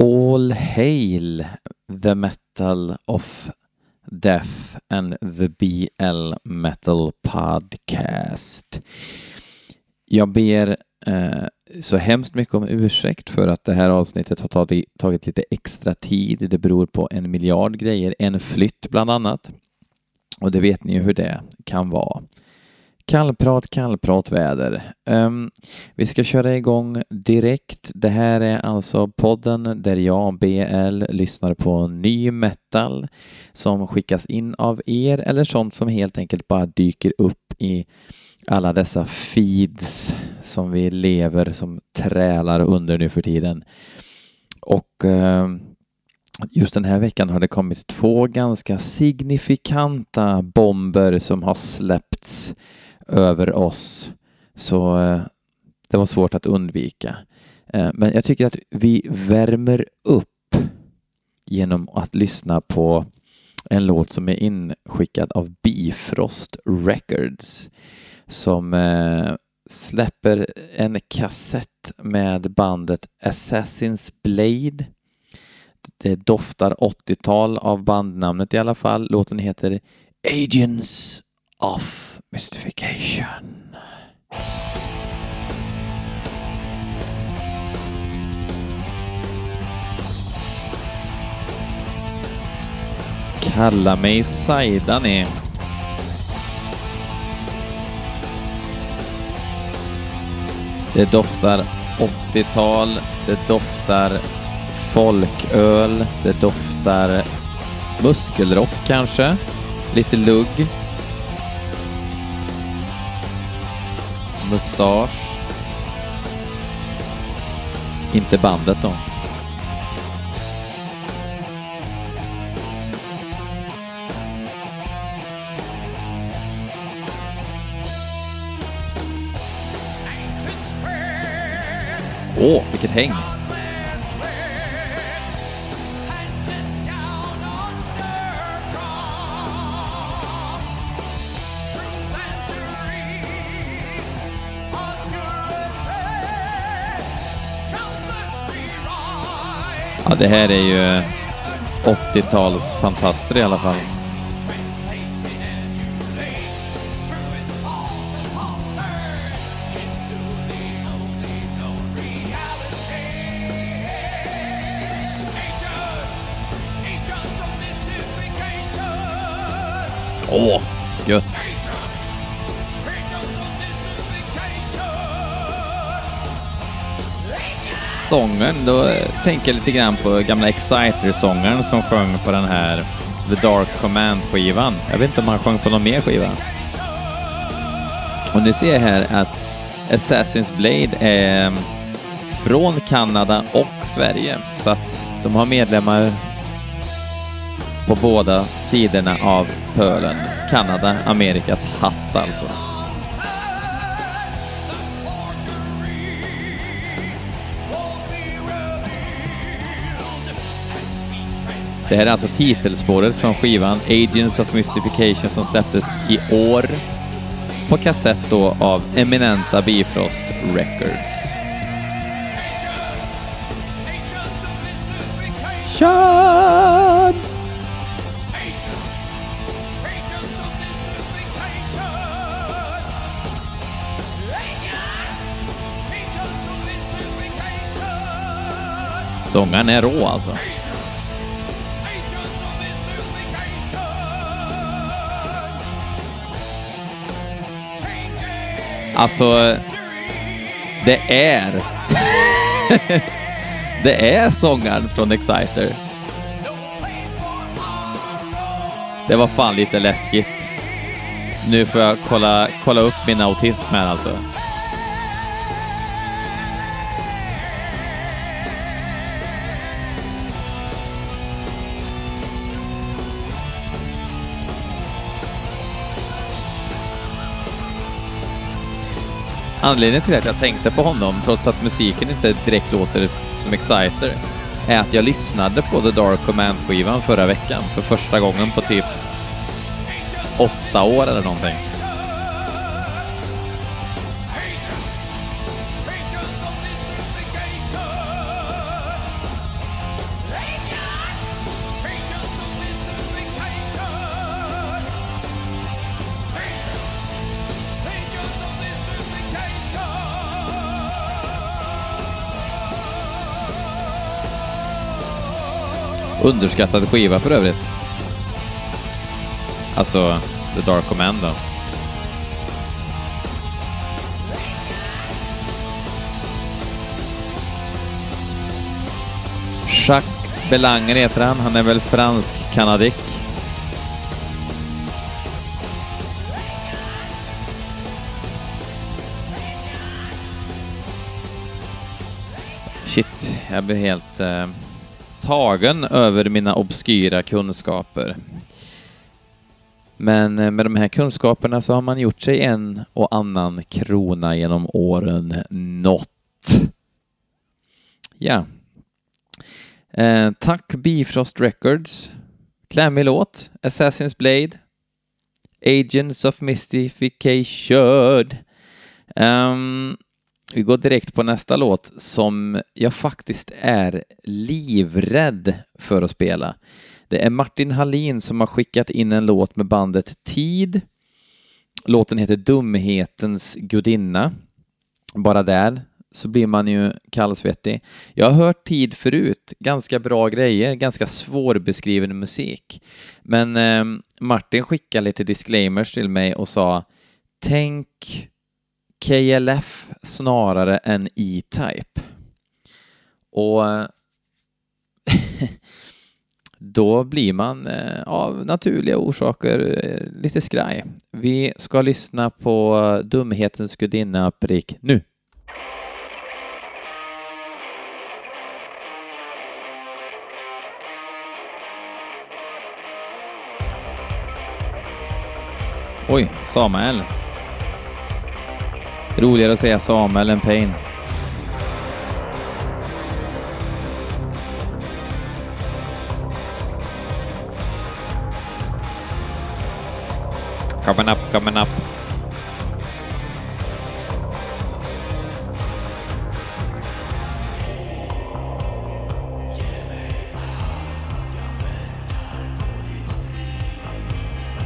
All hail the metal of death and the BL metal podcast. Jag ber eh, så hemskt mycket om ursäkt för att det här avsnittet har tagit, tagit lite extra tid. Det beror på en miljard grejer, en flytt bland annat. Och det vet ni ju hur det kan vara. Kallprat, kallprat väder. Um, vi ska köra igång direkt. Det här är alltså podden där jag, BL, lyssnar på ny metal som skickas in av er eller sånt som helt enkelt bara dyker upp i alla dessa feeds som vi lever som trälar under nu för tiden. Och um, Just den här veckan har det kommit två ganska signifikanta bomber som har släppts över oss. Så eh, det var svårt att undvika. Eh, men jag tycker att vi värmer upp genom att lyssna på en låt som är inskickad av Bifrost Records som eh, släpper en kassett med bandet Assassin's Blade. Det doftar 80-tal av bandnamnet i alla fall. Låten heter Agents of Mystification. Kalla mig Saidani. Det doftar 80-tal, det doftar folköl, det doftar muskelrock kanske, lite lugg. Mustasch. Inte bandet då. Åh, oh, vilket häng! Ja, det här är ju 80-tals fantaster i alla fall. Åh, gött! Sången, då tänker jag lite grann på gamla Exciter-sångaren som sjöng på den här The Dark Command-skivan. Jag vet inte om han sjöng på någon mer skiva. Och nu ser jag här att Assassin's Blade är mm, från Kanada och Sverige, så att de har medlemmar på båda sidorna av pölen. Kanada, Amerikas hatt alltså. Det här är alltså titelspåret från skivan Agents of Mystification som släpptes i år på kassett då av eminenta Bifrost Records. Sean! Sångaren är rå alltså. Alltså, det är... det är sångaren från Exciter. Det var fan lite läskigt. Nu får jag kolla, kolla upp min autism här alltså. Anledningen till att jag tänkte på honom, trots att musiken inte direkt låter som Exciter, är att jag lyssnade på The Dark Command-skivan förra veckan för första gången på typ åtta år eller någonting. Underskattad skiva för övrigt. Alltså, The Dark Command då. Jacques Belanger heter han. Han är väl fransk-kanadick. Shit, jag blir helt Uh tagen över mina obskyra kunskaper. Men eh, med de här kunskaperna så har man gjort sig en och annan krona genom åren nått. Ja. Eh, tack Bifrost Records. Klämmig låt. Assassin's Blade. Agents of Mystification. Um, vi går direkt på nästa låt som jag faktiskt är livrädd för att spela. Det är Martin Hallin som har skickat in en låt med bandet Tid. Låten heter Dumhetens gudinna. Bara där så blir man ju kallsvettig. Jag har hört Tid förut, ganska bra grejer, ganska svårbeskriven musik. Men eh, Martin skickade lite disclaimers till mig och sa Tänk KLF snarare än E-Type. Och då blir man eh, av naturliga orsaker eh, lite skraj. Vi ska lyssna på Dumhetens gudinna prick nu. Oj, Samuel. Roligare att säga Samuel än Payne. Coming up, coming up.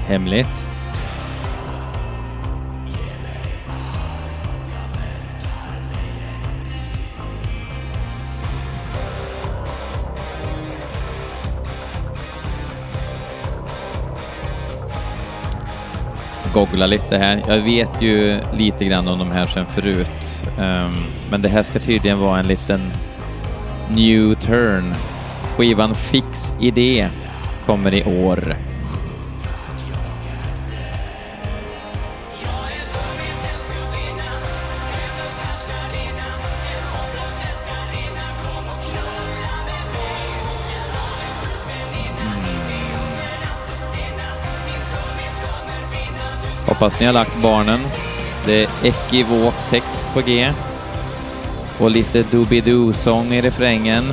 Hemligt. Googla lite här. Jag vet ju lite grann om de här sen förut. Um, men det här ska tydligen vara en liten new turn. Skivan Fix Idé kommer i år. Hoppas ni har lagt barnen. Det är ekivok text på G. Och lite Doobidoo-sång i refrängen.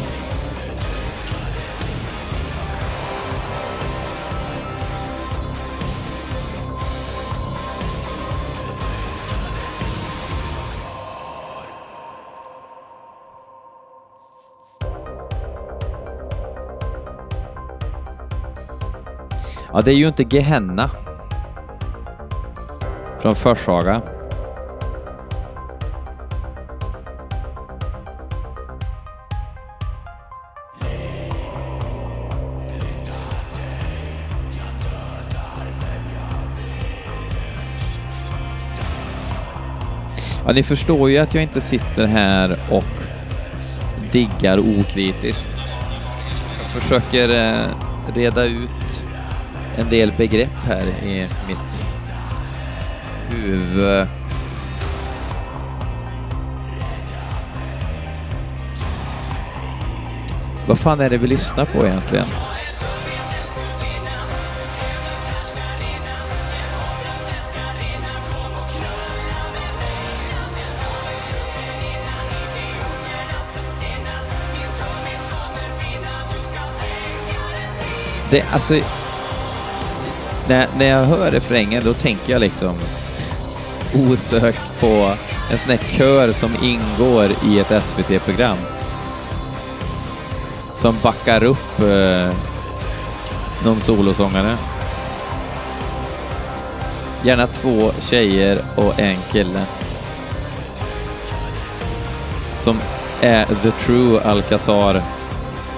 Ja, det är ju inte Gehenna från Forshaga. Ja, ni förstår ju att jag inte sitter här och diggar okritiskt. Jag försöker eh, reda ut en del begrepp här i mitt huvud. Vad fan är det vi lyssnar på egentligen? Det, alltså, när, när jag hör refrängen då tänker jag liksom osökt på en sån här kör som ingår i ett SVT-program. Som backar upp eh, någon solosångare. Gärna två tjejer och en kille. Som är the true Alcazar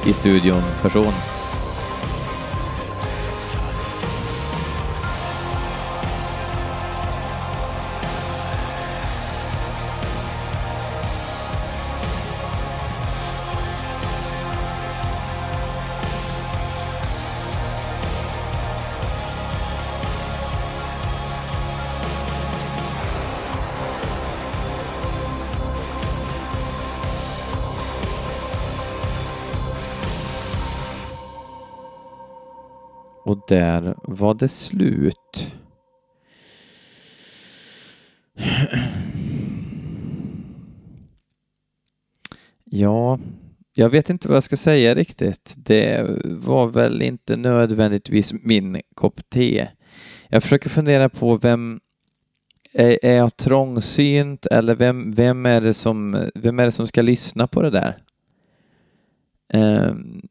i studion person. Där var det slut. Ja, jag vet inte vad jag ska säga riktigt. Det var väl inte nödvändigtvis min kopp te. Jag försöker fundera på vem är, är jag trångsynt eller vem, vem, är det som, vem är det som ska lyssna på det där? Ehm,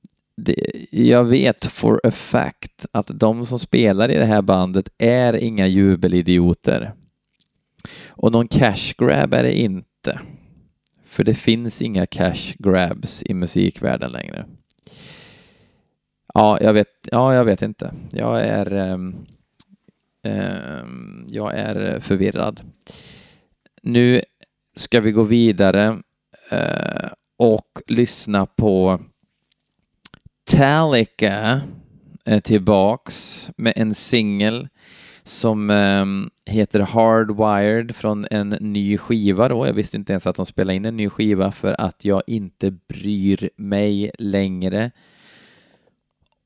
det, jag vet for a fact att de som spelar i det här bandet är inga jubelidioter. Och någon cash grab är det inte. För det finns inga cash grabs i musikvärlden längre. Ja, jag vet, ja, jag vet inte. Jag är, um, um, jag är förvirrad. Nu ska vi gå vidare uh, och lyssna på Metallica är tillbaks med en singel som um, heter Hardwired från en ny skiva då. Jag visste inte ens att de spelade in en ny skiva för att jag inte bryr mig längre.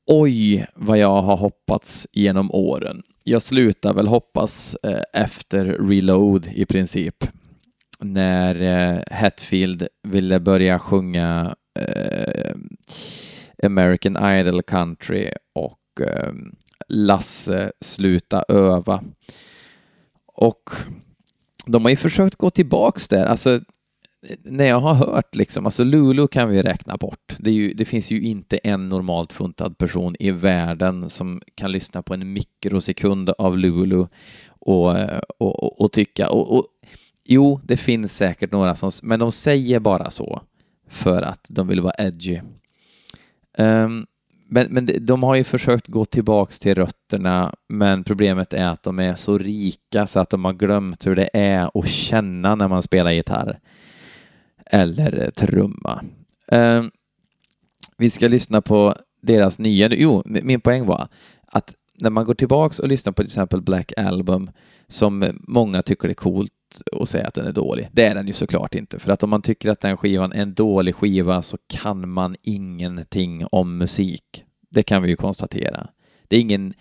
Oj, vad jag har hoppats genom åren. Jag slutar väl hoppas eh, efter Reload i princip. När eh, Hetfield ville börja sjunga eh, American Idol Country och ehm, Lasse Sluta Öva. Och de har ju försökt gå tillbaks där, alltså när jag har hört liksom, alltså Lulu kan vi räkna bort. Det, ju, det, finns ju inte en normalt funtad person i världen som kan lyssna på en mikrosekund av Lulu och, och, och, och tycka, och, och, jo, det finns säkert några som, men de säger bara så för att de vill vara edgy. Um, men, men de har ju försökt gå tillbaks till rötterna, men problemet är att de är så rika så att de har glömt hur det är att känna när man spelar gitarr eller trumma. Um, vi ska lyssna på deras nya, jo, min poäng var att när man går tillbaks och lyssnar på till exempel Black Album som många tycker är coolt och säga att den är dålig. Det är den ju såklart inte, för att om man tycker att den skivan är en dålig skiva så kan man ingenting om musik. Det kan vi ju konstatera. Det är ingen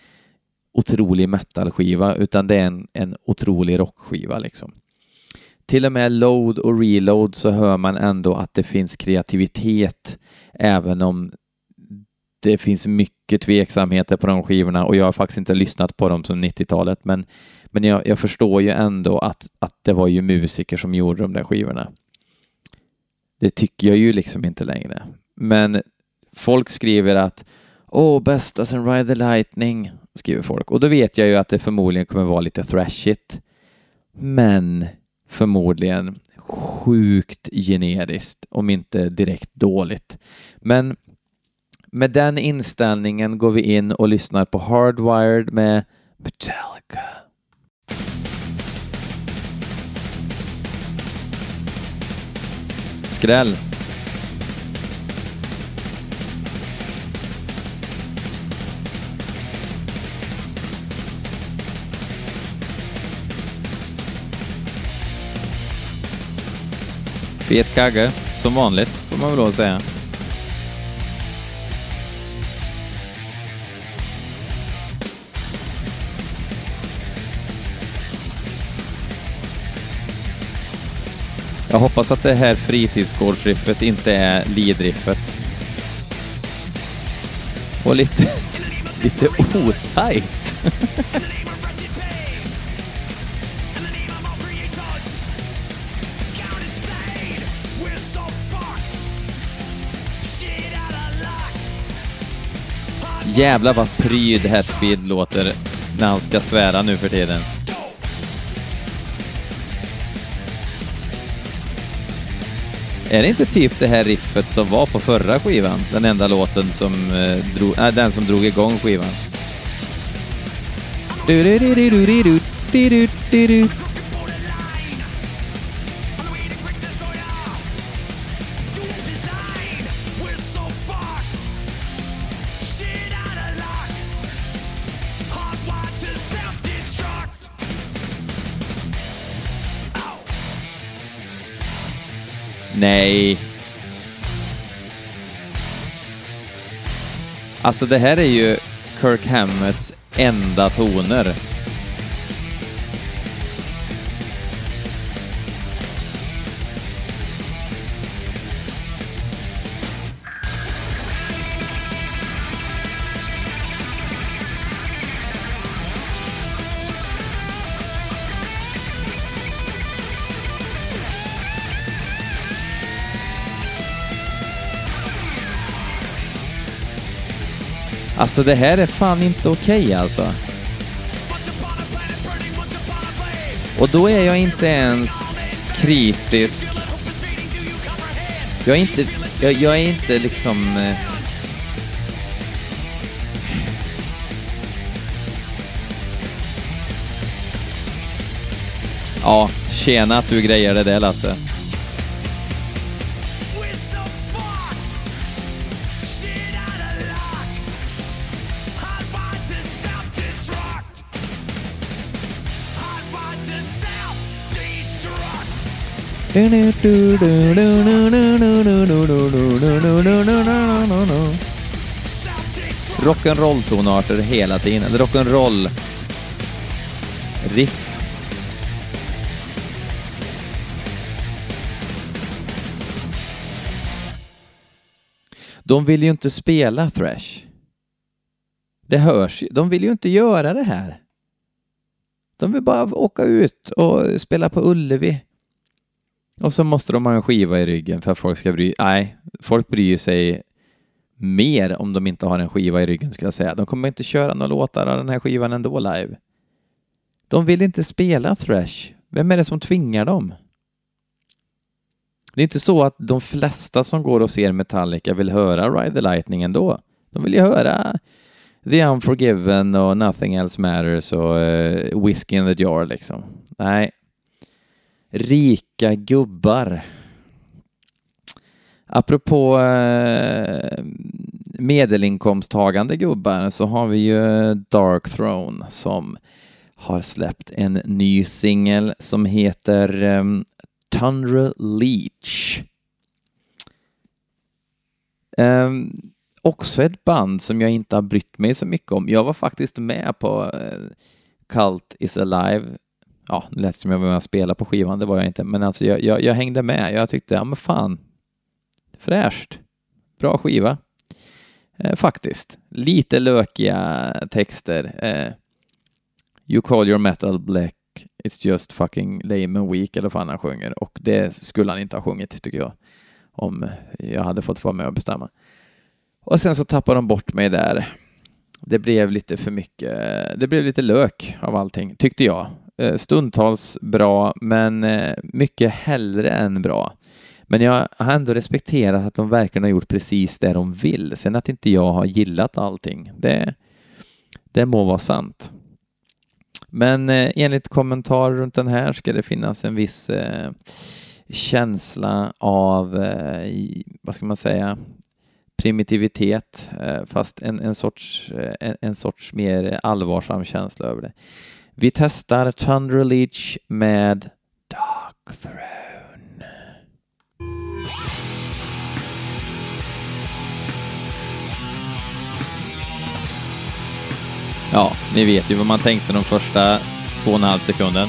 otrolig metalskiva, utan det är en, en otrolig rockskiva liksom. Till och med load och reload så hör man ändå att det finns kreativitet, även om det finns mycket tveksamheter på de skivorna och jag har faktiskt inte lyssnat på dem som 90-talet, men men jag, jag förstår ju ändå att, att det var ju musiker som gjorde de där skivorna. Det tycker jag ju liksom inte längre. Men folk skriver att Åh, bästa sen Ride the Lightning, skriver folk. Och då vet jag ju att det förmodligen kommer vara lite thrashigt. Men förmodligen sjukt generiskt, om inte direkt dåligt. Men med den inställningen går vi in och lyssnar på Hardwired med Metallica. Skräll. Fet kagge, som vanligt får man väl lov att säga. Jag hoppas att det här fritidsgårdsriffet inte är lidriffet. Och lite, lite otajt. Jävlar vad pryd Hatfield låter när han ska svära nu för tiden. Är det inte typ det här riffet som var på förra skivan? Den enda låten som eh, drog, äh, den som drog igång skivan. Nej. Alltså det här är ju Kirk Hammetts enda toner. Alltså det här är fan inte okej okay, alltså. Och då är jag inte ens kritisk. Jag är inte, jag, jag är inte liksom... Eh... Ja, tjena att du grejer det där Lasse. Rock'n'roll-tonarter hela tiden, eller rock'n'roll riff. De vill ju inte spela thrash. Det hörs ju. De vill ju inte göra det här. De vill bara åka ut och spela på Ullevi och så måste de ha en skiva i ryggen för att folk ska bry Nej, folk bryr sig mer om de inte har en skiva i ryggen skulle jag säga. De kommer inte köra några låtar av den här skivan ändå live. De vill inte spela thrash. Vem är det som tvingar dem? Det är inte så att de flesta som går och ser Metallica vill höra Ride the Lightning ändå. De vill ju höra The Unforgiven och Nothing Else Matters och uh, Whiskey in the Jar liksom. Nej, rika gubbar. Apropå uh, medelinkomsttagande gubbar så har vi ju Dark Throne som har släppt en ny singel som heter um, Tundra Leech. Um, också ett band som jag inte har brytt mig så mycket om. Jag var faktiskt med på eh, Cult is Alive ja, det lät som jag var med och spelade på skivan, det var jag inte, men alltså jag, jag, jag hängde med. Jag tyckte, ja men fan, fräscht, bra skiva. Eh, faktiskt. Lite lökiga texter. Eh, you call your metal black, it's just fucking lame and weak, eller vad fan han sjunger. Och det skulle han inte ha sjungit, tycker jag. Om jag hade fått vara med och bestämma. Och sen så tappade de bort mig där. Det blev lite för mycket, det blev lite lök av allting, tyckte jag. Eh, stundtals bra, men eh, mycket hellre än bra. Men jag har ändå respekterat att de verkligen har gjort precis det de vill. Sen att inte jag har gillat allting, det, det må vara sant. Men eh, enligt kommentar runt den här ska det finnas en viss eh, känsla av, eh, vad ska man säga, primitivitet, eh, fast en, en, sorts, eh, en, en sorts mer allvarsam känsla över det. Vi testar Thunder Leech med Dark Throne. Ja, ni vet ju vad man tänkte de första två och en halv sekunden.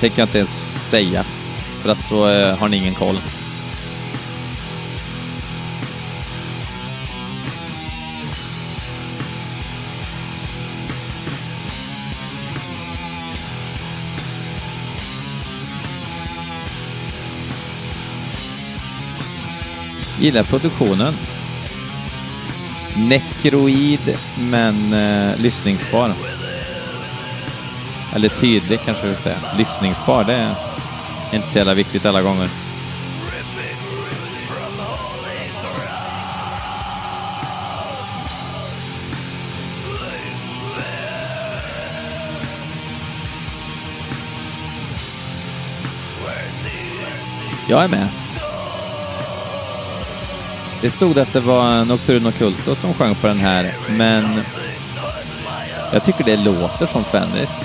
Tänker jag inte ens säga, för att då eh, har ni ingen koll. Gillar produktionen. Nekroid, men eh, lyssningsbar. Eller tydlig kanske vi vill säga. Lyssningsbar, det är inte så jävla viktigt alla gånger. Jag är med. Det stod att det var Nocturno Culto som sjöng på den här, men jag tycker det låter som Fenris.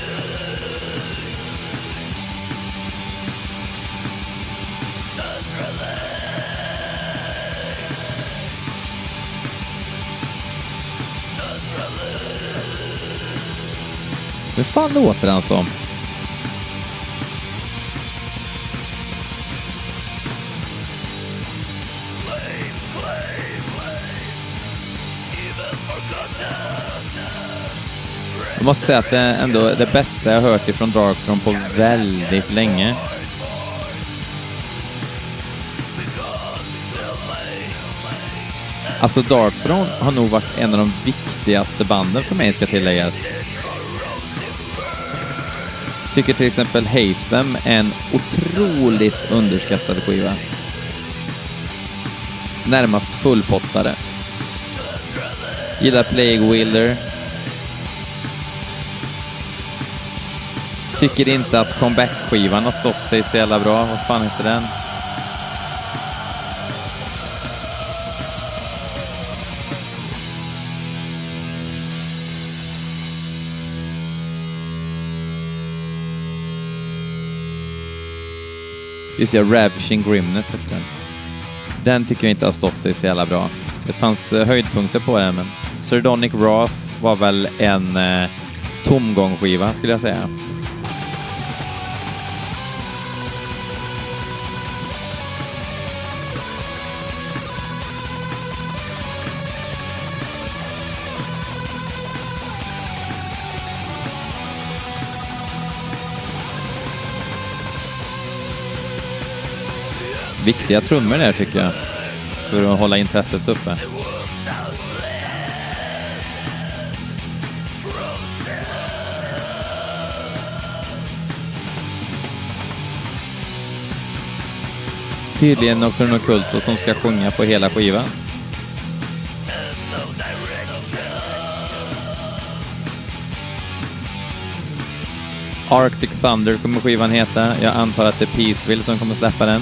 fan låter han som? Jag måste säga att det är ändå det bästa jag hört ifrån Darkthrone på väldigt länge. Alltså Darkthrone har nog varit en av de viktigaste banden för mig, ska tilläggas. Tycker till exempel Hate Them är en otroligt underskattad skiva. Närmast fullpottare. Gillar Plague Wilder. Tycker inte att comeback-skivan har stått sig så jävla bra. Vad fan heter den? Just ja, Ravishing Grimness heter den. Den tycker jag inte har stått sig så jävla bra. Det fanns eh, höjdpunkter på den, men Sardonic Wrath var väl en eh, tomgångsskiva skulle jag säga. Viktiga trummor där tycker jag, för att hålla intresset uppe. Tydligen Nocturne Occulto som ska sjunga på hela skivan. Arctic Thunder kommer skivan heta. Jag antar att det är Peaceville som kommer släppa den.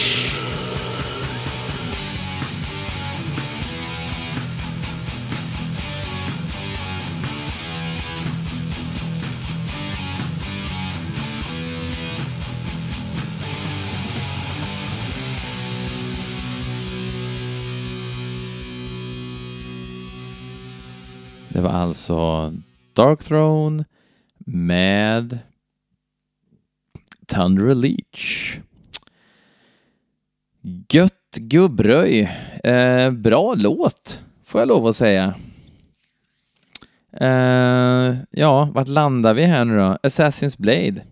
alltså Dark Throne med Thunder Leech. Gött gubbröj. Eh, bra låt, får jag lov att säga. Eh, ja, vart landar vi här nu då? Assassin's Blade.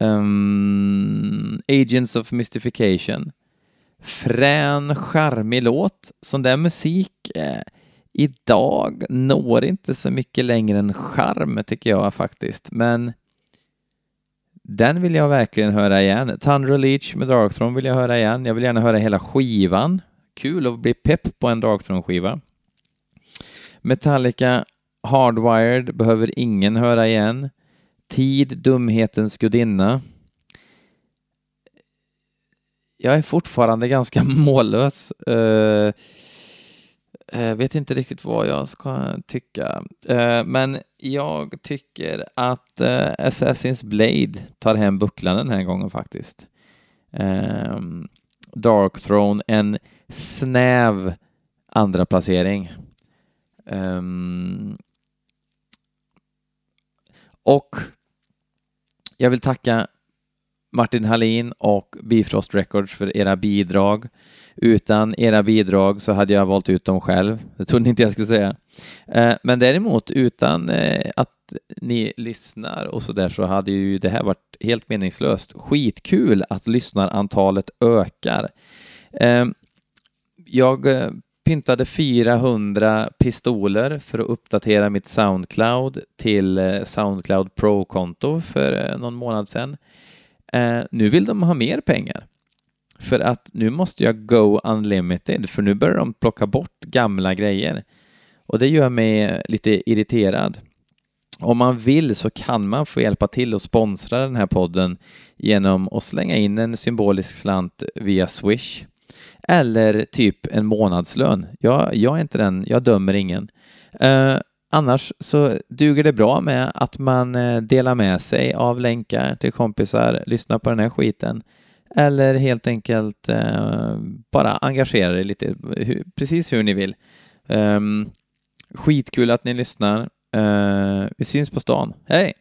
Um, Agents of Mystification. Frän, charmig låt. Sån där musik eh, idag når inte så mycket längre än charm tycker jag faktiskt, men den vill jag verkligen höra igen. Thunder Leach med Darkthrone vill jag höra igen. Jag vill gärna höra hela skivan. Kul att bli pepp på en Darkthrone-skiva. Metallica Hardwired behöver ingen höra igen. Tid, dumhetens gudinna. Jag är fortfarande ganska mållös. Uh, Eh, vet inte riktigt vad jag ska tycka. Eh, men jag tycker att eh, Assassin's Blade tar hem bucklan den här gången faktiskt. Eh, Dark Throne, en snäv andra placering. Ehm, och jag vill tacka Martin Hallin och Bifrost Records för era bidrag. Utan era bidrag så hade jag valt ut dem själv. Det trodde ni inte jag skulle säga. Eh, men däremot utan eh, att ni lyssnar och så där så hade ju det här varit helt meningslöst. Skitkul att lyssnarantalet ökar. Eh, jag pyntade 400 pistoler för att uppdatera mitt Soundcloud till Soundcloud Pro-konto för någon månad sedan. Eh, nu vill de ha mer pengar. För att nu måste jag go unlimited, för nu börjar de plocka bort gamla grejer. Och det gör mig lite irriterad. Om man vill så kan man få hjälpa till och sponsra den här podden genom att slänga in en symbolisk slant via Swish. Eller typ en månadslön. Jag, jag är inte den, jag dömer ingen. Eh, annars så duger det bra med att man eh, delar med sig av länkar till kompisar, lyssnar på den här skiten eller helt enkelt eh, bara engagera er lite, hur, precis hur ni vill. Um, skitkul att ni lyssnar. Eh, vi syns på stan. Hej!